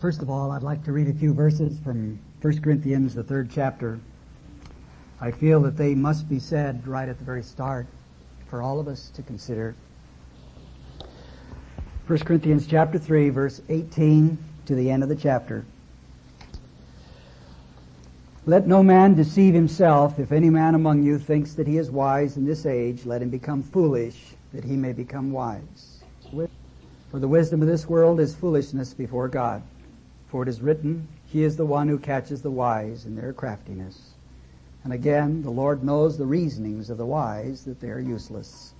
First of all, I'd like to read a few verses from 1 Corinthians, the third chapter. I feel that they must be said right at the very start for all of us to consider. 1 Corinthians chapter 3, verse 18 to the end of the chapter. Let no man deceive himself. If any man among you thinks that he is wise in this age, let him become foolish, that he may become wise. For the wisdom of this world is foolishness before God. For it is written, He is the one who catches the wise in their craftiness. And again, the Lord knows the reasonings of the wise, that they are useless.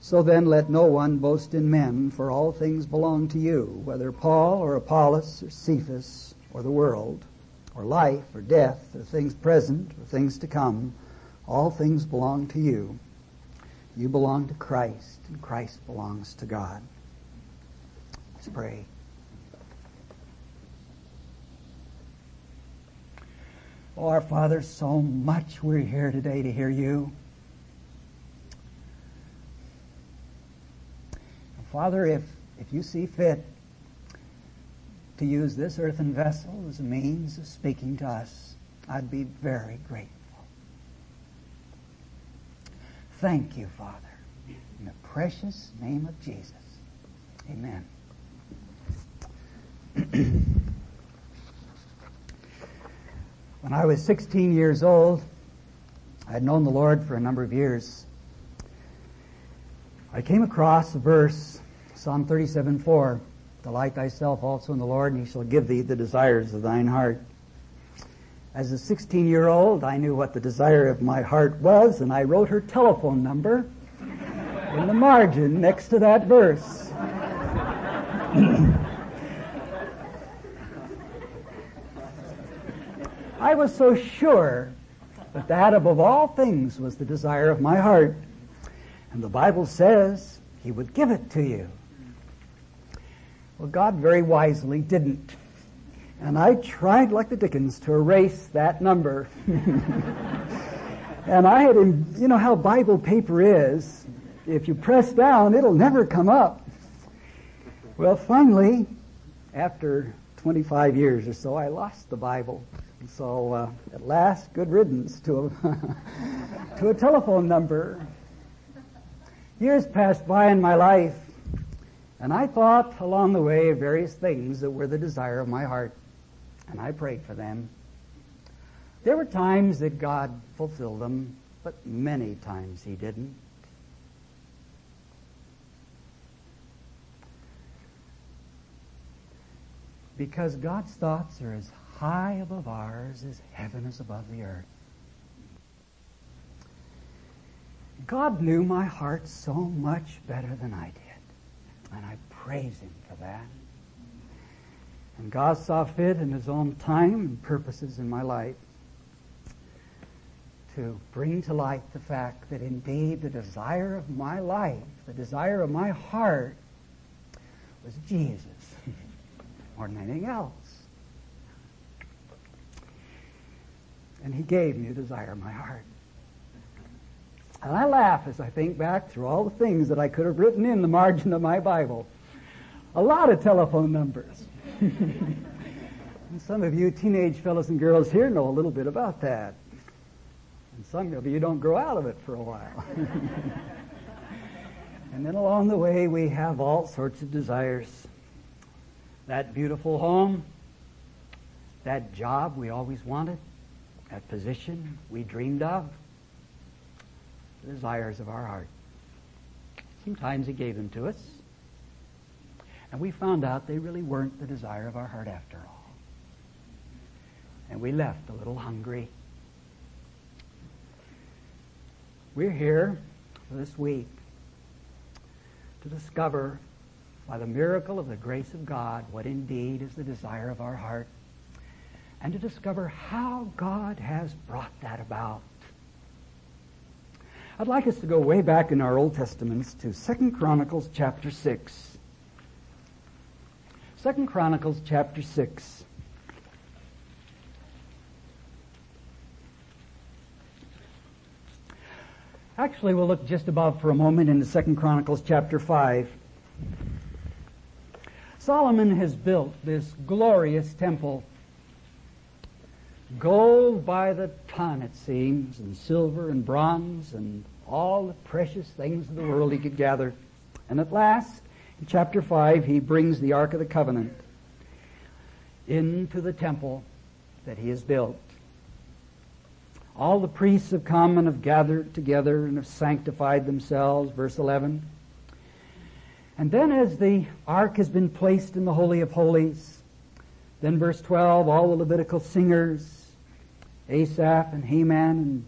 So then let no one boast in men, for all things belong to you, whether Paul or Apollos or Cephas or the world, or life or death, or things present or things to come, all things belong to you. You belong to Christ, and Christ belongs to God. Let's pray. Oh, our Father, so much we're here today to hear you. Father, if, if you see fit to use this earthen vessel as a means of speaking to us, I'd be very grateful. Thank you, Father. In the precious name of Jesus. Amen. when I was 16 years old, I had known the Lord for a number of years. I came across a verse, Psalm 37 4. Delight thyself also in the Lord, and he shall give thee the desires of thine heart. As a 16 year old, I knew what the desire of my heart was, and I wrote her telephone number in the margin next to that verse. I was so sure that that above all things was the desire of my heart. And the Bible says he would give it to you. Well, God very wisely didn't. And I tried like the Dickens to erase that number. and I had, you know how Bible paper is. If you press down, it'll never come up. Well, finally, after 25 years or so, I lost the Bible. So uh, at last, good riddance to a, to a telephone number. Years passed by in my life, and I thought along the way of various things that were the desire of my heart, and I prayed for them. There were times that God fulfilled them, but many times He didn't. Because God's thoughts are as high above ours as heaven is above the earth. God knew my heart so much better than I did, and I praise Him for that. And God saw fit in His own time and purposes in my life to bring to light the fact that indeed the desire of my life, the desire of my heart, was Jesus more than anything else. And He gave me the desire of my heart. And I laugh as I think back through all the things that I could have written in the margin of my Bible. A lot of telephone numbers. and some of you teenage fellows and girls here know a little bit about that. And some of you don't grow out of it for a while. and then along the way, we have all sorts of desires. That beautiful home, that job we always wanted, that position we dreamed of, the desires of our heart. Sometimes He gave them to us, and we found out they really weren't the desire of our heart after all. And we left a little hungry. We're here this week to discover by the miracle of the grace of God what indeed is the desire of our heart and to discover how God has brought that about. I'd like us to go way back in our Old Testaments to Second Chronicles chapter 6. Second Chronicles chapter 6. Actually, we'll look just above for a moment into Second Chronicles chapter 5. Solomon has built this glorious temple. Gold by the ton, it seems, and silver and bronze and all the precious things of the world he could gather. And at last, in chapter 5, he brings the Ark of the Covenant into the temple that he has built. All the priests have come and have gathered together and have sanctified themselves, verse 11. And then as the ark has been placed in the Holy of Holies, then verse 12, all the Levitical singers, Asaph and Heman, and,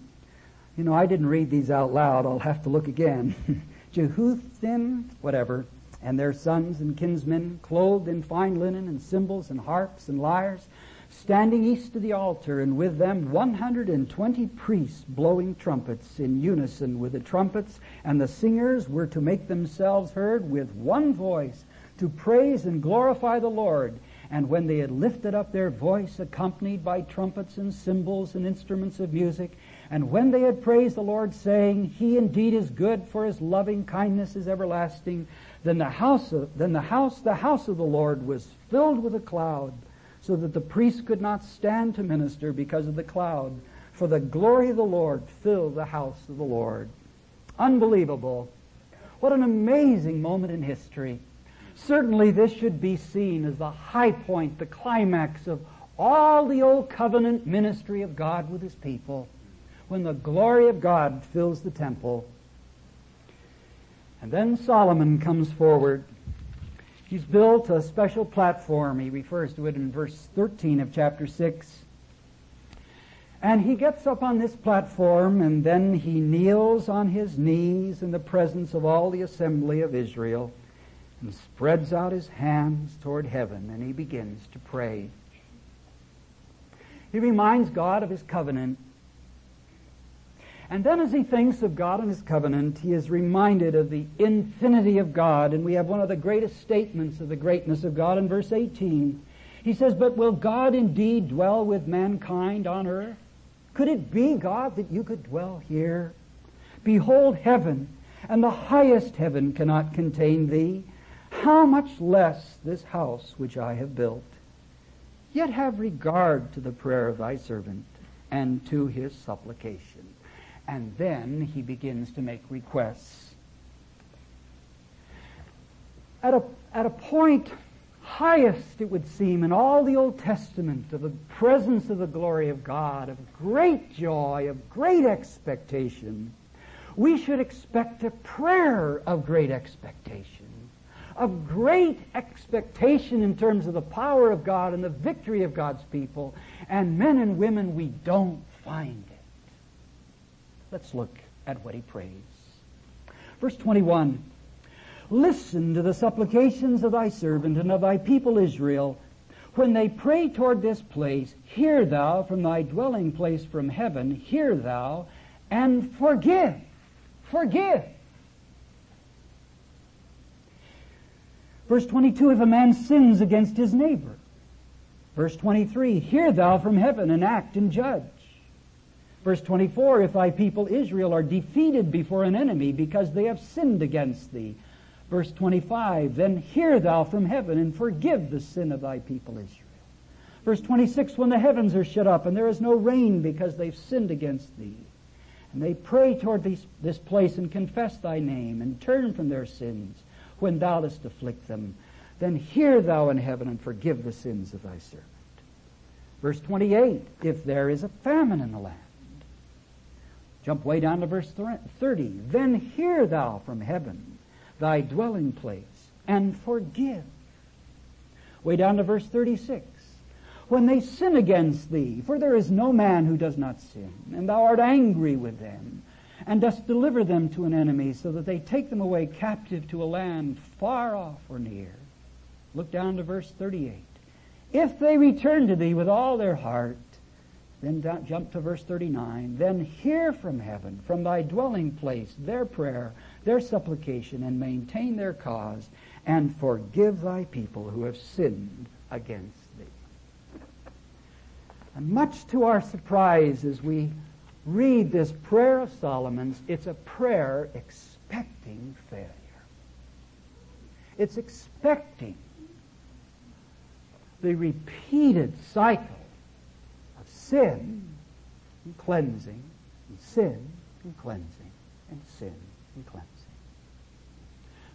you know, I didn't read these out loud, I'll have to look again. Jehuthim, whatever, and their sons and kinsmen, clothed in fine linen and cymbals and harps and lyres, standing east of the altar, and with them 120 priests blowing trumpets in unison with the trumpets, and the singers were to make themselves heard with one voice to praise and glorify the Lord. And when they had lifted up their voice, accompanied by trumpets and cymbals and instruments of music, and when they had praised the Lord, saying, He indeed is good, for His loving kindness is everlasting, then the house, of, then the house, the house of the Lord was filled with a cloud so that the priest could not stand to minister because of the cloud. For the glory of the Lord filled the house of the Lord. Unbelievable. What an amazing moment in history. Certainly this should be seen as the high point, the climax of all the old covenant ministry of God with his people. When the glory of God fills the temple. And then Solomon comes forward He's built a special platform. He refers to it in verse 13 of chapter 6. And he gets up on this platform and then he kneels on his knees in the presence of all the assembly of Israel and spreads out his hands toward heaven and he begins to pray. He reminds God of his covenant and then as he thinks of God and his covenant, he is reminded of the infinity of God. And we have one of the greatest statements of the greatness of God in verse 18. He says, But will God indeed dwell with mankind on earth? Could it be, God, that you could dwell here? Behold heaven, and the highest heaven cannot contain thee. How much less this house which I have built? Yet have regard to the prayer of thy servant and to his supplication and then he begins to make requests. At a, at a point highest, it would seem, in all the Old Testament of the presence of the glory of God, of great joy, of great expectation, we should expect a prayer of great expectation, of great expectation in terms of the power of God and the victory of God's people. And men and women, we don't find it. Let's look at what he prays. Verse 21. Listen to the supplications of thy servant and of thy people Israel. When they pray toward this place, hear thou from thy dwelling place from heaven, hear thou, and forgive. Forgive. Verse 22, if a man sins against his neighbor. Verse 23, hear thou from heaven and act and judge. Verse 24, if thy people Israel are defeated before an enemy because they have sinned against thee. Verse 25, then hear thou from heaven and forgive the sin of thy people Israel. Verse 26, when the heavens are shut up and there is no rain because they've sinned against thee. And they pray toward this, this place and confess thy name and turn from their sins when thou dost afflict them. Then hear thou in heaven and forgive the sins of thy servant. Verse 28, if there is a famine in the land. Jump way down to verse 30. Then hear thou from heaven thy dwelling place and forgive. Way down to verse 36. When they sin against thee, for there is no man who does not sin, and thou art angry with them, and dost deliver them to an enemy, so that they take them away captive to a land far off or near. Look down to verse 38. If they return to thee with all their heart, then jump to verse 39. Then hear from heaven, from thy dwelling place, their prayer, their supplication, and maintain their cause, and forgive thy people who have sinned against thee. And much to our surprise, as we read this prayer of Solomon's, it's a prayer expecting failure. It's expecting the repeated cycle of sin and cleansing, and sin and cleansing, and sin and cleansing.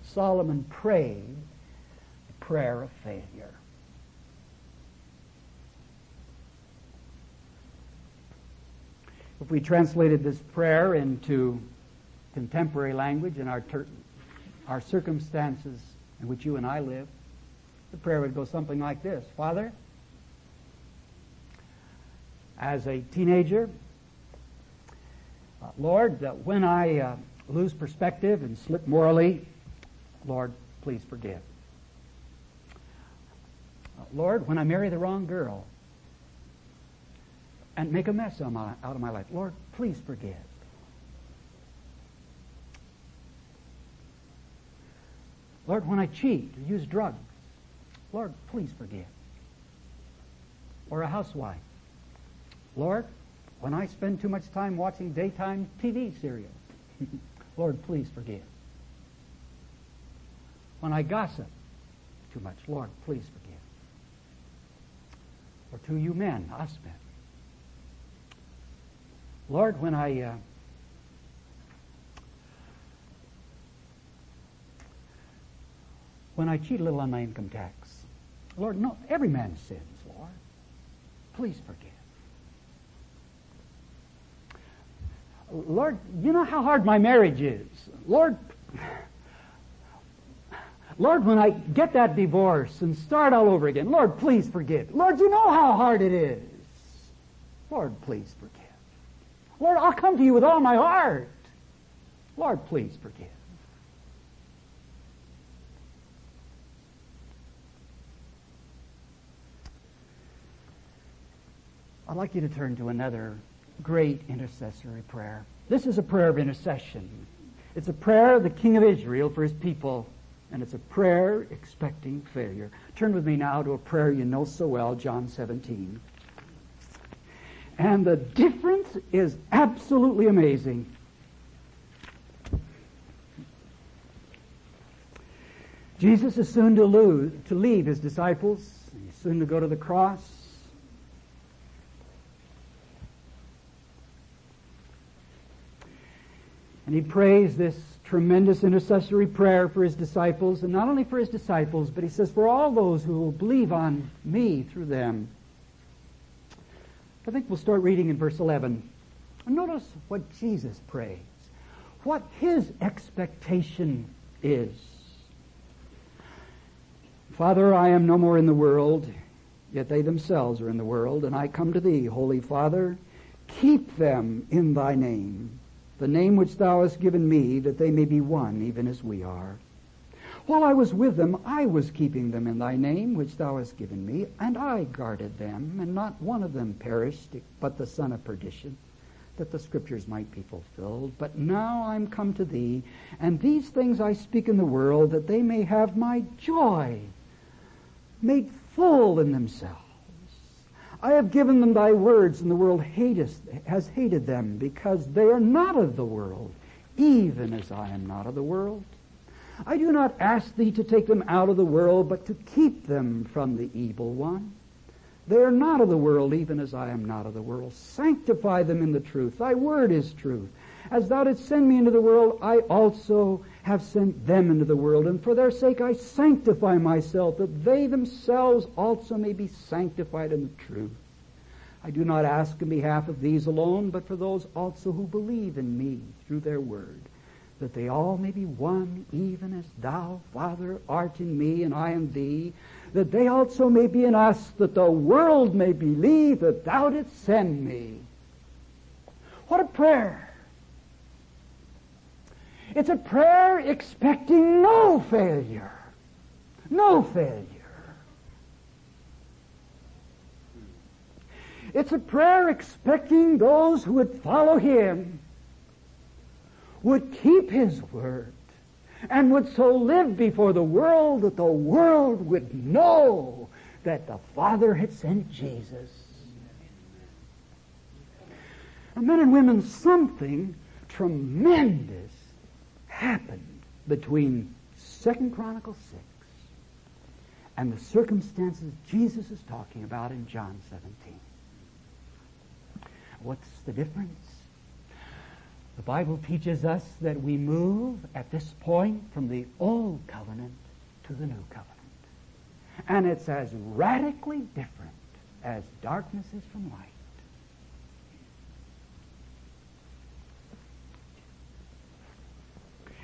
Solomon prayed a prayer of failure. If we translated this prayer into contemporary language in our, ter- our circumstances in which you and I live, the prayer would go something like this Father, as a teenager, uh, Lord, uh, when I uh, lose perspective and slip morally, Lord, please forgive. Uh, Lord, when I marry the wrong girl and make a mess out of my life, Lord, please forgive. Lord, when I cheat or use drugs, Lord, please forgive. Or a housewife. Lord, when I spend too much time watching daytime TV serials, Lord, please forgive. When I gossip too much, Lord, please forgive. Or to you men, us men. Lord, when I uh, when I cheat a little on my income tax, Lord, no, every man sins, Lord. Please forgive. Lord, you know how hard my marriage is. Lord, Lord, when I get that divorce and start all over again, Lord, please forgive. Lord, you know how hard it is. Lord, please forgive. Lord, I'll come to you with all my heart. Lord, please forgive. I'd like you to turn to another great intercessory prayer. This is a prayer of intercession. It's a prayer of the King of Israel for his people, and it's a prayer expecting failure. Turn with me now to a prayer you know so well, John 17. And the difference is absolutely amazing. Jesus is soon to, lose, to leave his disciples. He's soon to go to the cross. And he prays this tremendous intercessory prayer for his disciples, and not only for his disciples, but he says, for all those who will believe on me through them. I think we'll start reading in verse 11. Notice what Jesus prays, what his expectation is. Father, I am no more in the world, yet they themselves are in the world, and I come to thee, Holy Father. Keep them in thy name the name which thou hast given me, that they may be one, even as we are. While I was with them, I was keeping them in thy name, which thou hast given me, and I guarded them, and not one of them perished, but the son of perdition, that the scriptures might be fulfilled. But now I'm come to thee, and these things I speak in the world, that they may have my joy made full in themselves. I have given them thy words, and the world hateth, has hated them, because they are not of the world, even as I am not of the world. I do not ask thee to take them out of the world, but to keep them from the evil one. They are not of the world, even as I am not of the world. Sanctify them in the truth. Thy word is truth. As thou didst send me into the world, I also have sent them into the world, and for their sake I sanctify myself, that they themselves also may be sanctified in the truth. I do not ask in behalf of these alone, but for those also who believe in me through their word, that they all may be one, even as thou, Father, art in me, and I in thee, that they also may be in us, that the world may believe that thou didst send me. What a prayer! It's a prayer expecting no failure. No failure. It's a prayer expecting those who would follow Him would keep His word and would so live before the world that the world would know that the Father had sent Jesus. And men and women, something tremendous happened between Second Chronicles 6 and the circumstances Jesus is talking about in John 17. What's the difference? The Bible teaches us that we move at this point from the old covenant to the new covenant. And it's as radically different as darkness is from light.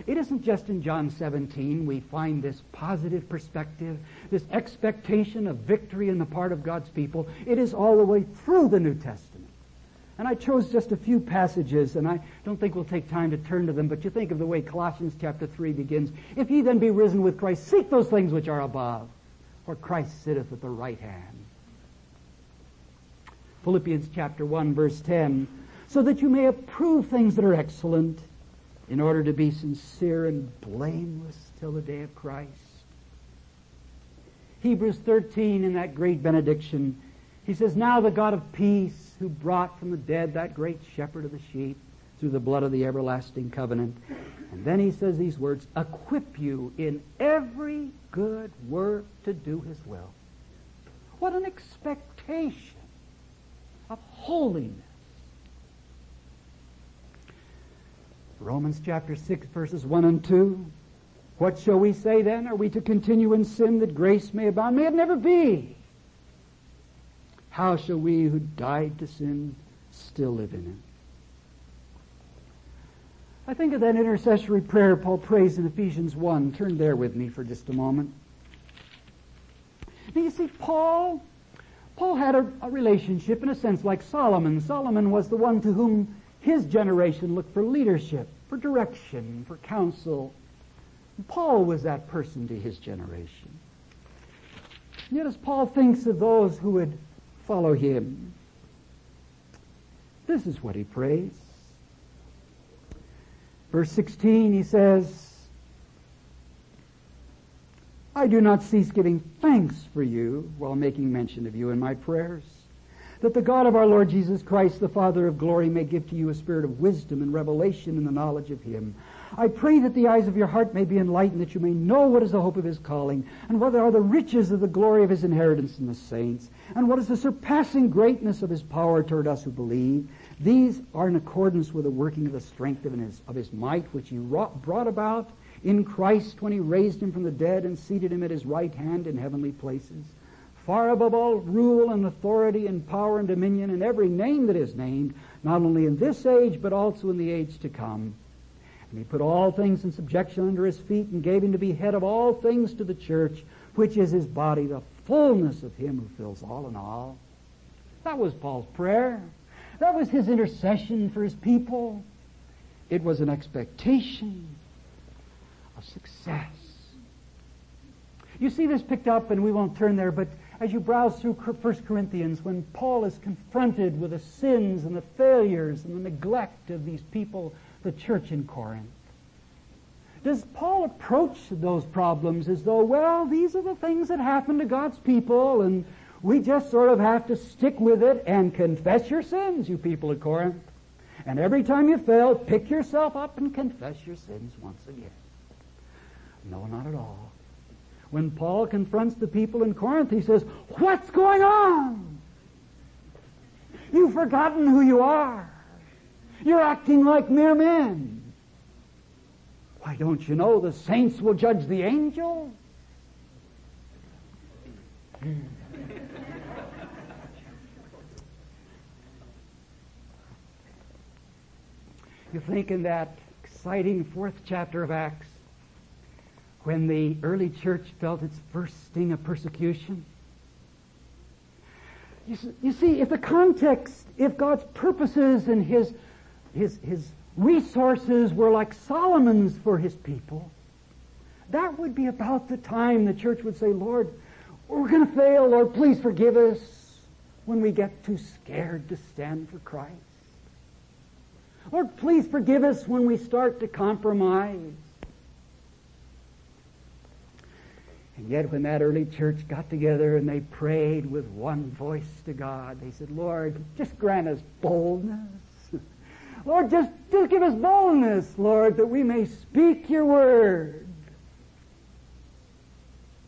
It isn't just in John 17 we find this positive perspective, this expectation of victory in the part of God's people. It is all the way through the New Testament. And I chose just a few passages, and I don't think we'll take time to turn to them, but you think of the way Colossians chapter 3 begins. If ye then be risen with Christ, seek those things which are above, for Christ sitteth at the right hand. Philippians chapter 1 verse 10, so that you may approve things that are excellent, in order to be sincere and blameless till the day of Christ. Hebrews 13 in that great benediction, he says, Now the God of peace, who brought from the dead that great shepherd of the sheep through the blood of the everlasting covenant. And then he says these words, equip you in every good work to do his will. What an expectation of holiness Romans chapter 6 verses 1 and 2. What shall we say then? Are we to continue in sin that grace may abound? May it never be. How shall we who died to sin still live in it? I think of that intercessory prayer Paul prays in Ephesians 1. Turn there with me for just a moment. Now you see, Paul, Paul had a, a relationship in a sense like Solomon. Solomon was the one to whom his generation looked for leadership, for direction, for counsel. Paul was that person to his generation. Yet as Paul thinks of those who would follow him, this is what he prays. Verse 16, he says, I do not cease giving thanks for you while making mention of you in my prayers that the God of our Lord Jesus Christ, the Father of glory, may give to you a spirit of wisdom and revelation in the knowledge of Him. I pray that the eyes of your heart may be enlightened, that you may know what is the hope of His calling, and what are the riches of the glory of His inheritance in the saints, and what is the surpassing greatness of His power toward us who believe. These are in accordance with the working of the strength of His, of his might, which He wrought, brought about in Christ when He raised Him from the dead and seated Him at His right hand in heavenly places far above all rule and authority and power and dominion and every name that is named, not only in this age, but also in the age to come. And he put all things in subjection under his feet and gave him to be head of all things to the church, which is his body, the fullness of him who fills all in all. That was Paul's prayer. That was his intercession for his people. It was an expectation of success. You see this picked up, and we won't turn there, but as you browse through 1 Corinthians, when Paul is confronted with the sins and the failures and the neglect of these people, the church in Corinth, does Paul approach those problems as though, well, these are the things that happen to God's people, and we just sort of have to stick with it and confess your sins, you people at Corinth. And every time you fail, pick yourself up and confess your sins once again. No, not at all. When Paul confronts the people in Corinth, he says, What's going on? You've forgotten who you are. You're acting like mere men. Why don't you know the saints will judge the angels? you think in that exciting fourth chapter of Acts, when the early church felt its first sting of persecution? You see, you see, if the context, if God's purposes and His, His, His resources were like Solomon's for His people, that would be about the time the church would say, Lord, we're going to fail. Lord, please forgive us when we get too scared to stand for Christ. Lord, please forgive us when we start to compromise. And yet when that early church got together and they prayed with one voice to God, they said, Lord, just grant us boldness. Lord, just, just give us boldness, Lord, that we may speak your word.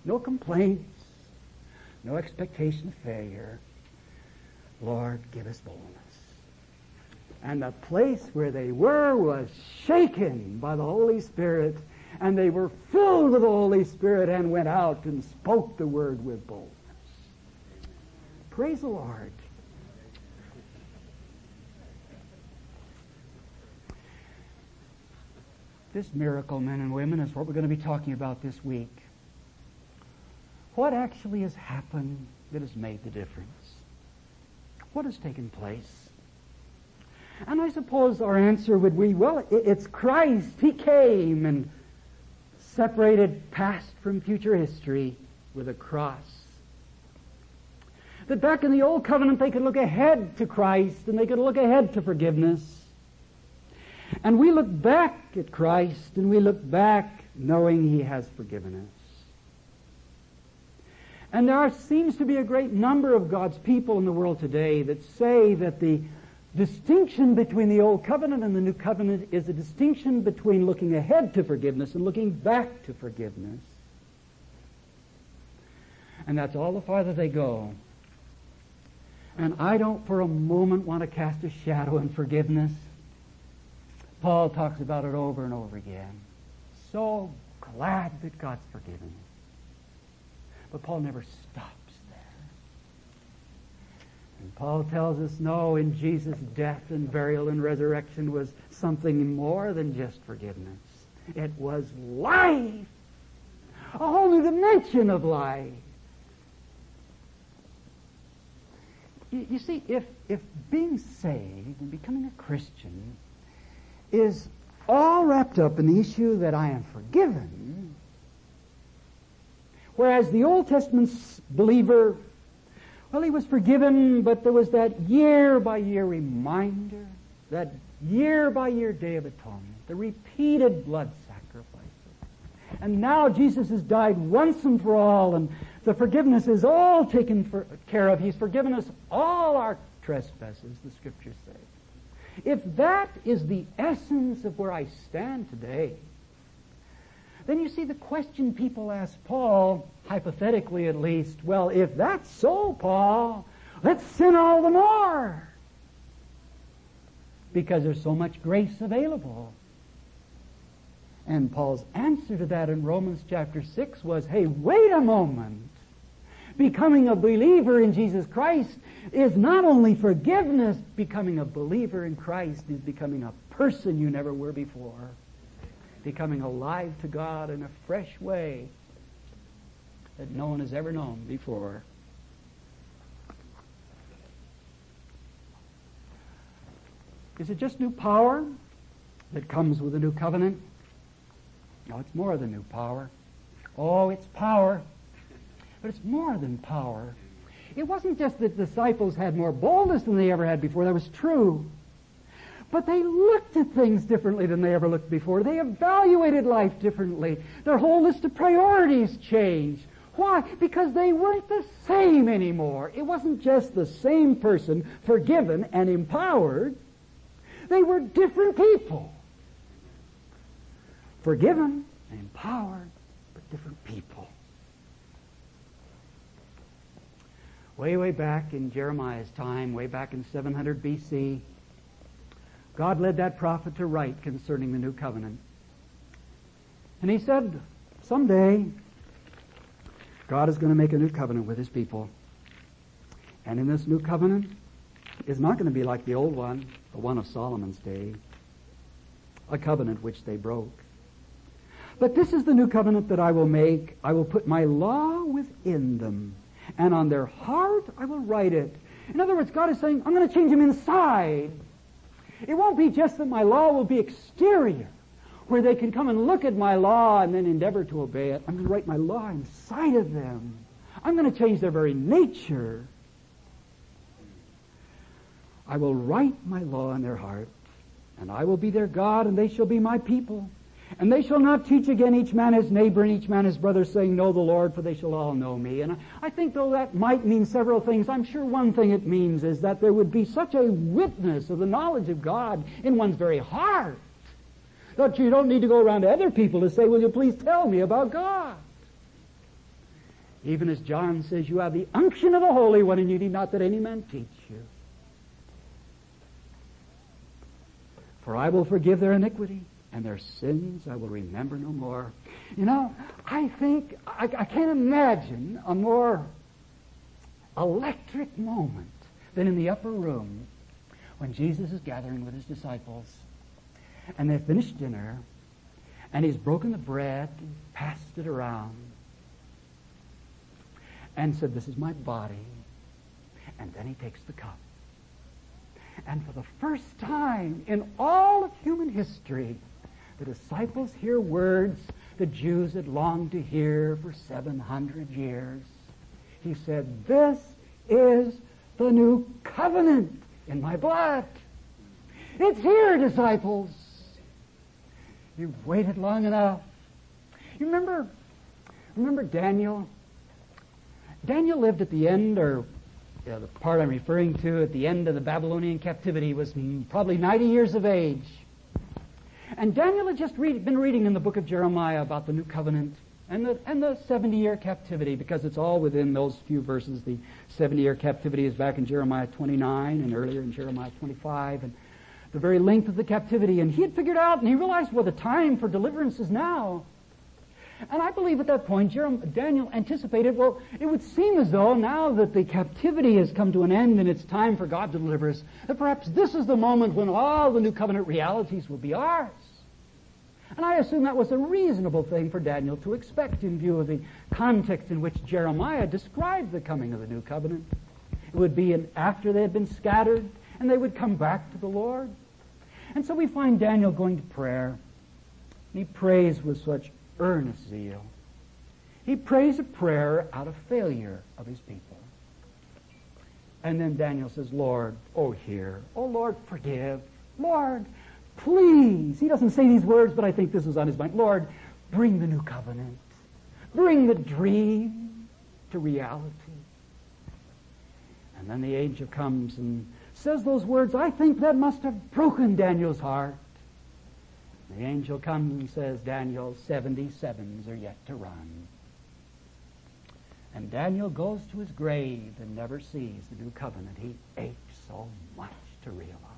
No complaints, no expectation of failure. Lord, give us boldness. And the place where they were was shaken by the Holy Spirit, and they were filled with the Holy Spirit and went out and spoke the word with boldness. Praise the Lord. This miracle, men and women, is what we're going to be talking about this week. What actually has happened that has made the difference? What has taken place? And I suppose our answer would be, well, it's Christ. He came and separated past from future history with a cross. That back in the Old Covenant they could look ahead to Christ and they could look ahead to forgiveness. And we look back at Christ and we look back knowing He has forgiven us. And there seems to be a great number of God's people in the world today that say that the distinction between the Old Covenant and the New Covenant is a distinction between looking ahead to forgiveness and looking back to forgiveness. And that's all the farther they go. And I don't for a moment want to cast a shadow on forgiveness. Paul talks about it over and over again. So glad that God's forgiven me. But Paul never stops there. And Paul tells us, no, in Jesus' death and burial and resurrection was something more than just forgiveness. It was life. A whole new dimension of life. You, you see, if, if being saved and becoming a Christian is all wrapped up in the issue that I am forgiven. Whereas the Old Testament believer, well, he was forgiven, but there was that year by year reminder, that year by year Day of Atonement, the repeated blood sacrifices. And now Jesus has died once and for all, and the forgiveness is all taken for, care of. He's forgiven us all our trespasses, the scriptures say. If that is the essence of where I stand today, then you see the question people ask Paul, hypothetically at least, well, if that's so, Paul, let's sin all the more. Because there's so much grace available. And Paul's answer to that in Romans chapter 6 was, hey, wait a moment. Becoming a believer in Jesus Christ is not only forgiveness, becoming a believer in Christ is becoming a person you never were before. Becoming alive to God in a fresh way that no one has ever known before. Is it just new power that comes with a new covenant? No, it's more than new power. Oh, it's power. But it's more than power. It wasn't just that disciples had more boldness than they ever had before. That was true. But they looked at things differently than they ever looked before. They evaluated life differently. Their whole list of priorities changed. Why? Because they weren't the same anymore. It wasn't just the same person forgiven and empowered. They were different people. Forgiven and empowered, but different people. Way, way back in Jeremiah's time, way back in 700 BC, God led that prophet to write concerning the new covenant. And he said, someday, God is going to make a new covenant with his people. And in this new covenant, is not going to be like the old one, the one of Solomon's day, a covenant which they broke. But this is the new covenant that I will make. I will put my law within them and on their heart I will write it. In other words, God is saying, I'm going to change them inside. It won't be just that my law will be exterior, where they can come and look at my law and then endeavor to obey it. I'm going to write my law inside of them. I'm going to change their very nature. I will write my law in their heart, and I will be their God, and they shall be my people. And they shall not teach again each man his neighbor and each man his brother, saying, Know the Lord, for they shall all know me. And I think though that might mean several things, I'm sure one thing it means is that there would be such a witness of the knowledge of God in one's very heart that you don't need to go around to other people to say, Will you please tell me about God? Even as John says, you have the unction of the Holy One, and you need not that any man teach you. For I will forgive their iniquity, and their sins I will remember no more. You know, I think, I, I can't imagine a more electric moment than in the upper room when Jesus is gathering with his disciples. And they've finished dinner, and he's broken the bread and passed it around and said, This is my body. And then he takes the cup. And for the first time in all of human history, the disciples hear words the Jews had longed to hear for 700 years. He said, This is the new covenant in my blood. It's here, disciples. You've waited long enough. You remember, remember Daniel? Daniel lived at the end, or you know, the part I'm referring to at the end of the Babylonian captivity was probably 90 years of age. And Daniel had just read, been reading in the book of Jeremiah about the new covenant and the, and the 70 year captivity because it's all within those few verses. The 70 year captivity is back in Jeremiah 29 and earlier in Jeremiah 25 and the very length of the captivity. And he had figured out and he realized, well, the time for deliverance is now. And I believe at that point, Jeremiah, Daniel anticipated, well, it would seem as though now that the captivity has come to an end and it's time for God to deliver us, that perhaps this is the moment when all the new covenant realities will be ours. And I assume that was a reasonable thing for Daniel to expect in view of the context in which Jeremiah described the coming of the new covenant. It would be after they had been scattered and they would come back to the Lord. And so we find Daniel going to prayer. He prays with such earnest zeal. He prays a prayer out of failure of his people. And then Daniel says, Lord, oh hear. Oh Lord, forgive. Lord, please. He doesn't say these words, but I think this was on his mind. Lord, bring the new covenant. Bring the dream to reality. And then the angel comes and says those words. I think that must have broken Daniel's heart. The angel comes and says, Daniel, 77s are yet to run. And Daniel goes to his grave and never sees the new covenant he aches so much to realize.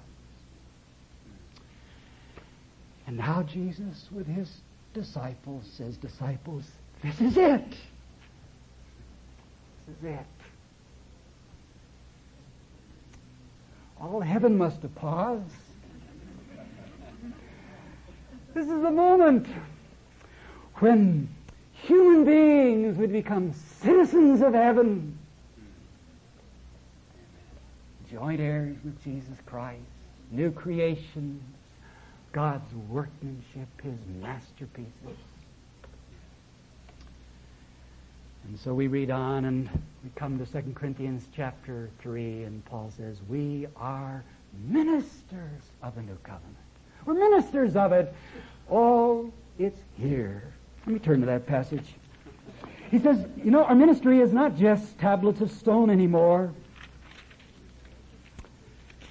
And now Jesus, with his disciples, says, Disciples, this is it. This is it. All heaven must have paused. This is the moment when human beings would become citizens of heaven, joint heirs with Jesus Christ, new creation, God's workmanship, His masterpieces. And so we read on and we come to 2 Corinthians chapter 3 and Paul says, we are ministers of the new covenant. We're ministers of it. Oh, it's here. Let me turn to that passage. He says, you know, our ministry is not just tablets of stone anymore.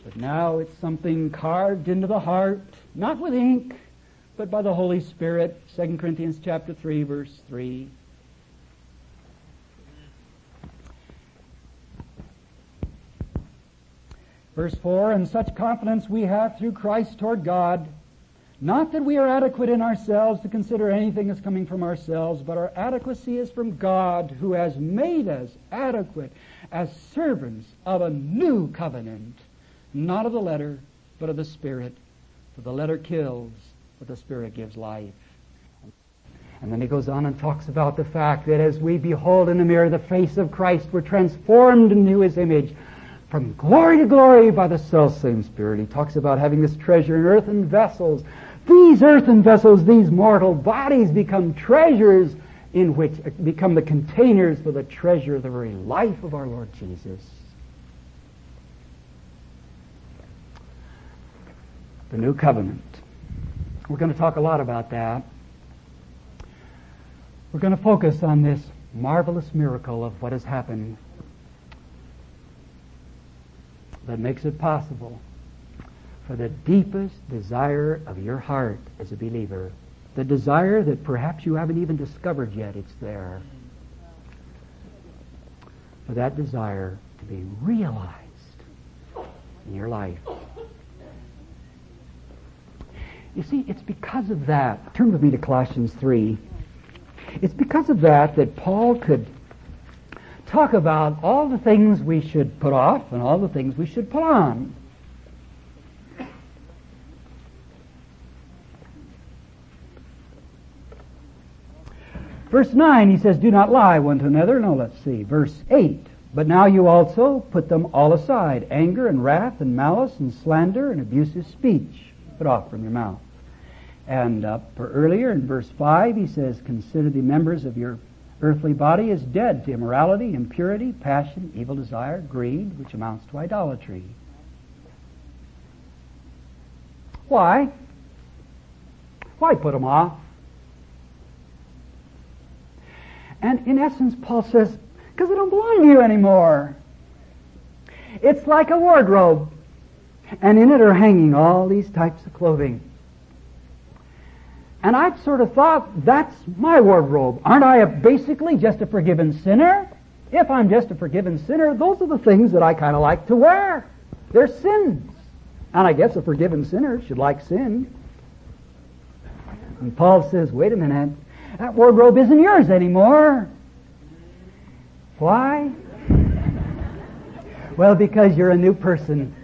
But now it's something carved into the heart, not with ink, but by the Holy Spirit. 2 Corinthians chapter 3, verse 3. Verse 4, and such confidence we have through Christ toward God. Not that we are adequate in ourselves to consider anything as coming from ourselves, but our adequacy is from God who has made us adequate as servants of a new covenant, not of the letter, but of the Spirit. For the letter kills, but the Spirit gives life. And then he goes on and talks about the fact that as we behold in the mirror the face of Christ, we're transformed into his image from glory to glory by the self same Spirit. He talks about having this treasure in earthen vessels. These earthen vessels, these mortal bodies become treasures in which become the containers for the treasure the very life of our Lord Jesus. The new covenant. We're going to talk a lot about that. We're going to focus on this marvelous miracle of what has happened that makes it possible for the deepest desire of your heart as a believer, the desire that perhaps you haven't even discovered yet, it's there. for that desire to be realized in your life. You see, it's because of that. Turn with me to Colossians 3. It's because of that that Paul could talk about all the things we should put off and all the things we should put on. Verse 9, he says, Do not lie one to another. No, let's see. Verse 8, But now you also put them all aside anger and wrath and malice and slander and abusive speech. Put off from your mouth. And uh, earlier in verse 5, he says, Consider the members of your earthly body as dead to immorality, impurity, passion, evil desire, greed, which amounts to idolatry. Why? Why put them off? And in essence, Paul says, because they don't belong to you anymore. It's like a wardrobe. And in it are hanging all these types of clothing. And I sort of thought, that's my wardrobe. Aren't I basically just a forgiven sinner? If I'm just a forgiven sinner, those are the things that I kind of like to wear. They're sins. And I guess a forgiven sinner should like sin. And Paul says, wait a minute, that wardrobe isn't yours anymore. Why? well, because you're a new person,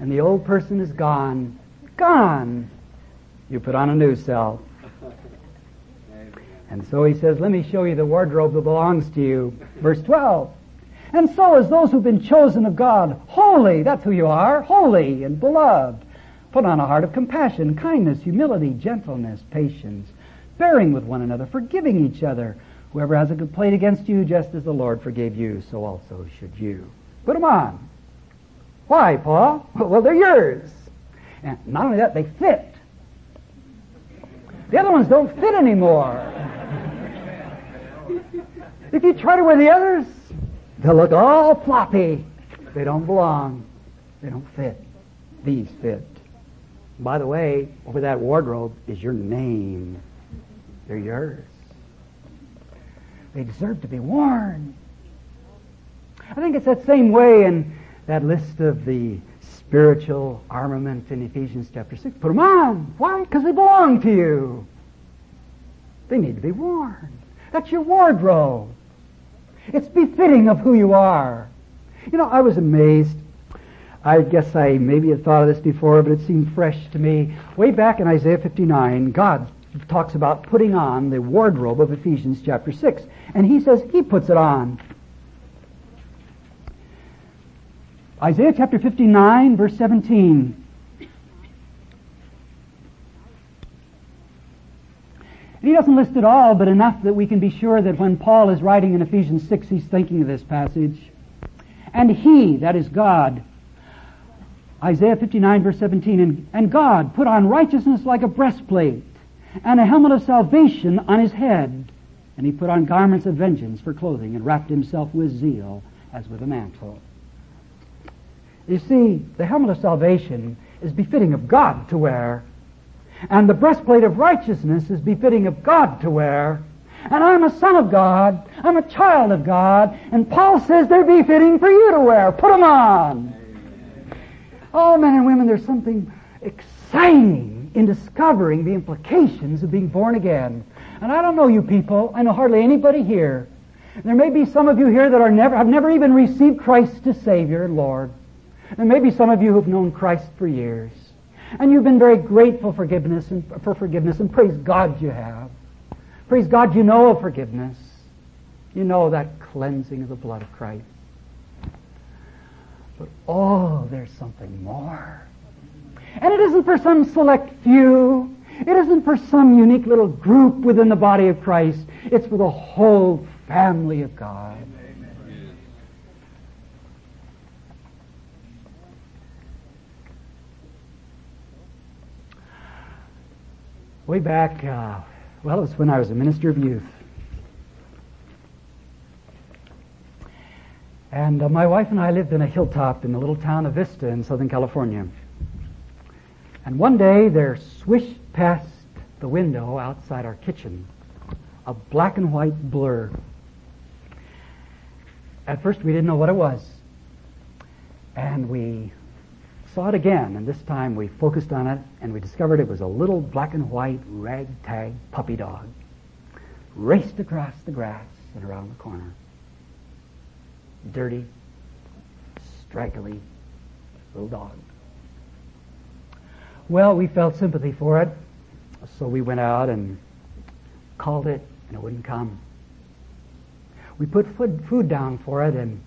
and the old person is gone. Gone. You put on a new self. And so he says, let me show you the wardrobe that belongs to you. Verse 12. And so as those who've been chosen of God, holy, that's who you are, holy and beloved. Put on a heart of compassion, kindness, humility, gentleness, patience, bearing with one another, forgiving each other. Whoever has a complaint against you, just as the Lord forgave you, so also should you. Put them on. Why, Paul? Well, they're yours. And not only that, they fit. The other ones don't fit anymore. If you try to wear the others, they'll look all floppy. They don't belong. They don't fit. These fit. By the way, over that wardrobe is your name. They're yours. They deserve to be worn. I think it's that same way in that list of the spiritual armament in Ephesians chapter 6. Put them on. Why? Because they belong to you. They need to be worn. That's your wardrobe. It's befitting of who you are. You know, I was amazed. I guess I maybe had thought of this before, but it seemed fresh to me. Way back in Isaiah 59, God talks about putting on the wardrobe of Ephesians chapter 6. And he says he puts it on. Isaiah chapter 59, verse 17. He doesn't list it all, but enough that we can be sure that when Paul is writing in Ephesians 6, he's thinking of this passage. And he, that is God, Isaiah 59 verse 17, and, and God put on righteousness like a breastplate, and a helmet of salvation on his head. And he put on garments of vengeance for clothing, and wrapped himself with zeal as with a mantle. You see, the helmet of salvation is befitting of God to wear, and the breastplate of righteousness is befitting of God to wear. And I'm a son of God. I'm a child of God. And Paul says they're befitting for you to wear. Put them on. Oh, men and women, there's something exciting in discovering the implications of being born again. And I don't know you people. I know hardly anybody here. There may be some of you here that are never, have never even received Christ as Savior and Lord. There may be some of you who've known Christ for years. And you've been very grateful for forgiveness and, for forgiveness, and praise God you have. Praise God you know of forgiveness. You know that cleansing of the blood of Christ. But oh, there's something more. And it isn't for some select few. It isn't for some unique little group within the body of Christ. It's for the whole family of God. Way back, uh, well, it was when I was a minister of youth. And uh, my wife and I lived in a hilltop in the little town of Vista in Southern California. And one day there swished past the window outside our kitchen a black and white blur. At first we didn't know what it was. And we saw it again, and this time we focused on it, and we discovered it was a little black and white ragtag puppy dog. Raced across the grass and around the corner. Dirty, straggly little dog. Well, we felt sympathy for it, so we went out and called it, and it wouldn't come. We put food, food down for it, and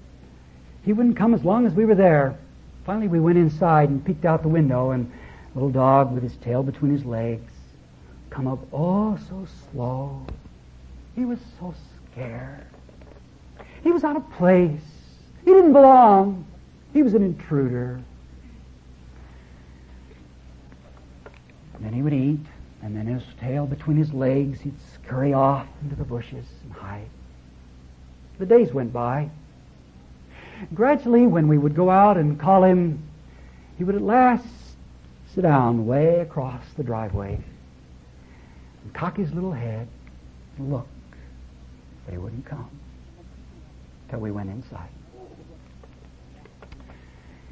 he wouldn't come as long as we were there. Finally, we went inside and peeked out the window, and the little dog with his tail between his legs come up oh so slow. He was so scared. He was out of place. He didn't belong. He was an intruder. And then he would eat, and then his tail between his legs, he'd scurry off into the bushes and hide. The days went by. Gradually, when we would go out and call him, he would at last sit down way across the driveway and cock his little head and look. But he wouldn't come till we went inside.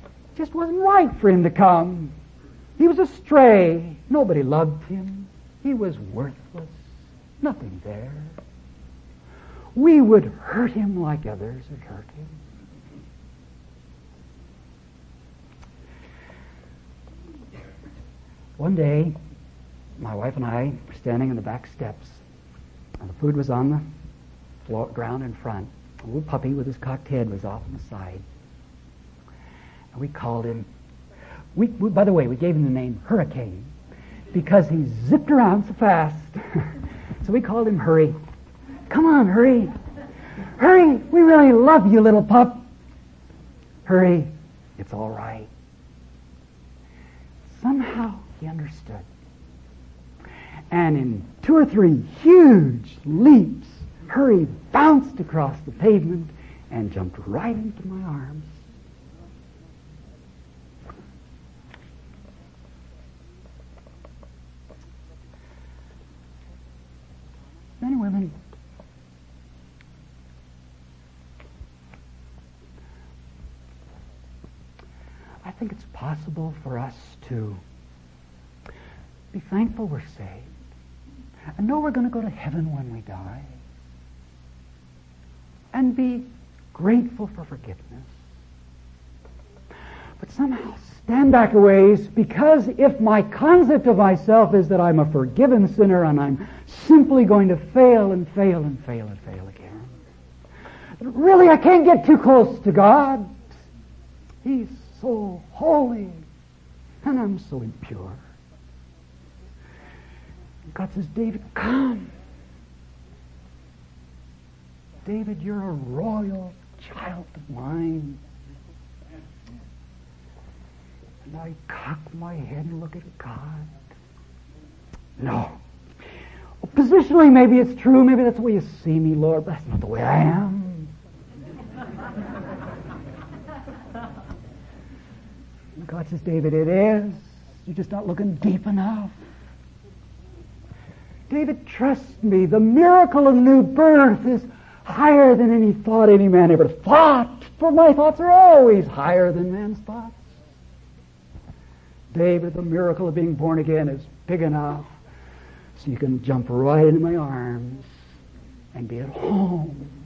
It just wasn't right for him to come. He was a stray. Nobody loved him. He was worthless. Nothing there. We would hurt him like others had hurt him. One day, my wife and I were standing on the back steps, and the food was on the floor, ground in front. A little puppy with his cocked head was off on the side. And we called him. We, we, by the way, we gave him the name Hurricane because he zipped around so fast. so we called him Hurry. Come on, hurry. Hurry, we really love you, little pup. Hurry, it's all right. Somehow he understood. And in two or three huge leaps, Hurry bounced across the pavement and jumped right into my arms. Men and women, I think it's possible for us to be thankful we're saved and know we're going to go to heaven when we die and be grateful for forgiveness. But somehow stand back a ways because if my concept of myself is that I'm a forgiven sinner and I'm simply going to fail and fail and fail and fail again, really I can't get too close to God. He's so holy and I'm so impure. God says, David, come. David, you're a royal child of mine. And I cock my head and look at God. No. Well, positionally, maybe it's true. Maybe that's the way you see me, Lord, but that's not the way I am. God says, David, it is. You're just not looking deep enough. David, trust me. The miracle of new birth is higher than any thought any man ever thought. For my thoughts are always higher than man's thoughts. David, the miracle of being born again is big enough so you can jump right into my arms and be at home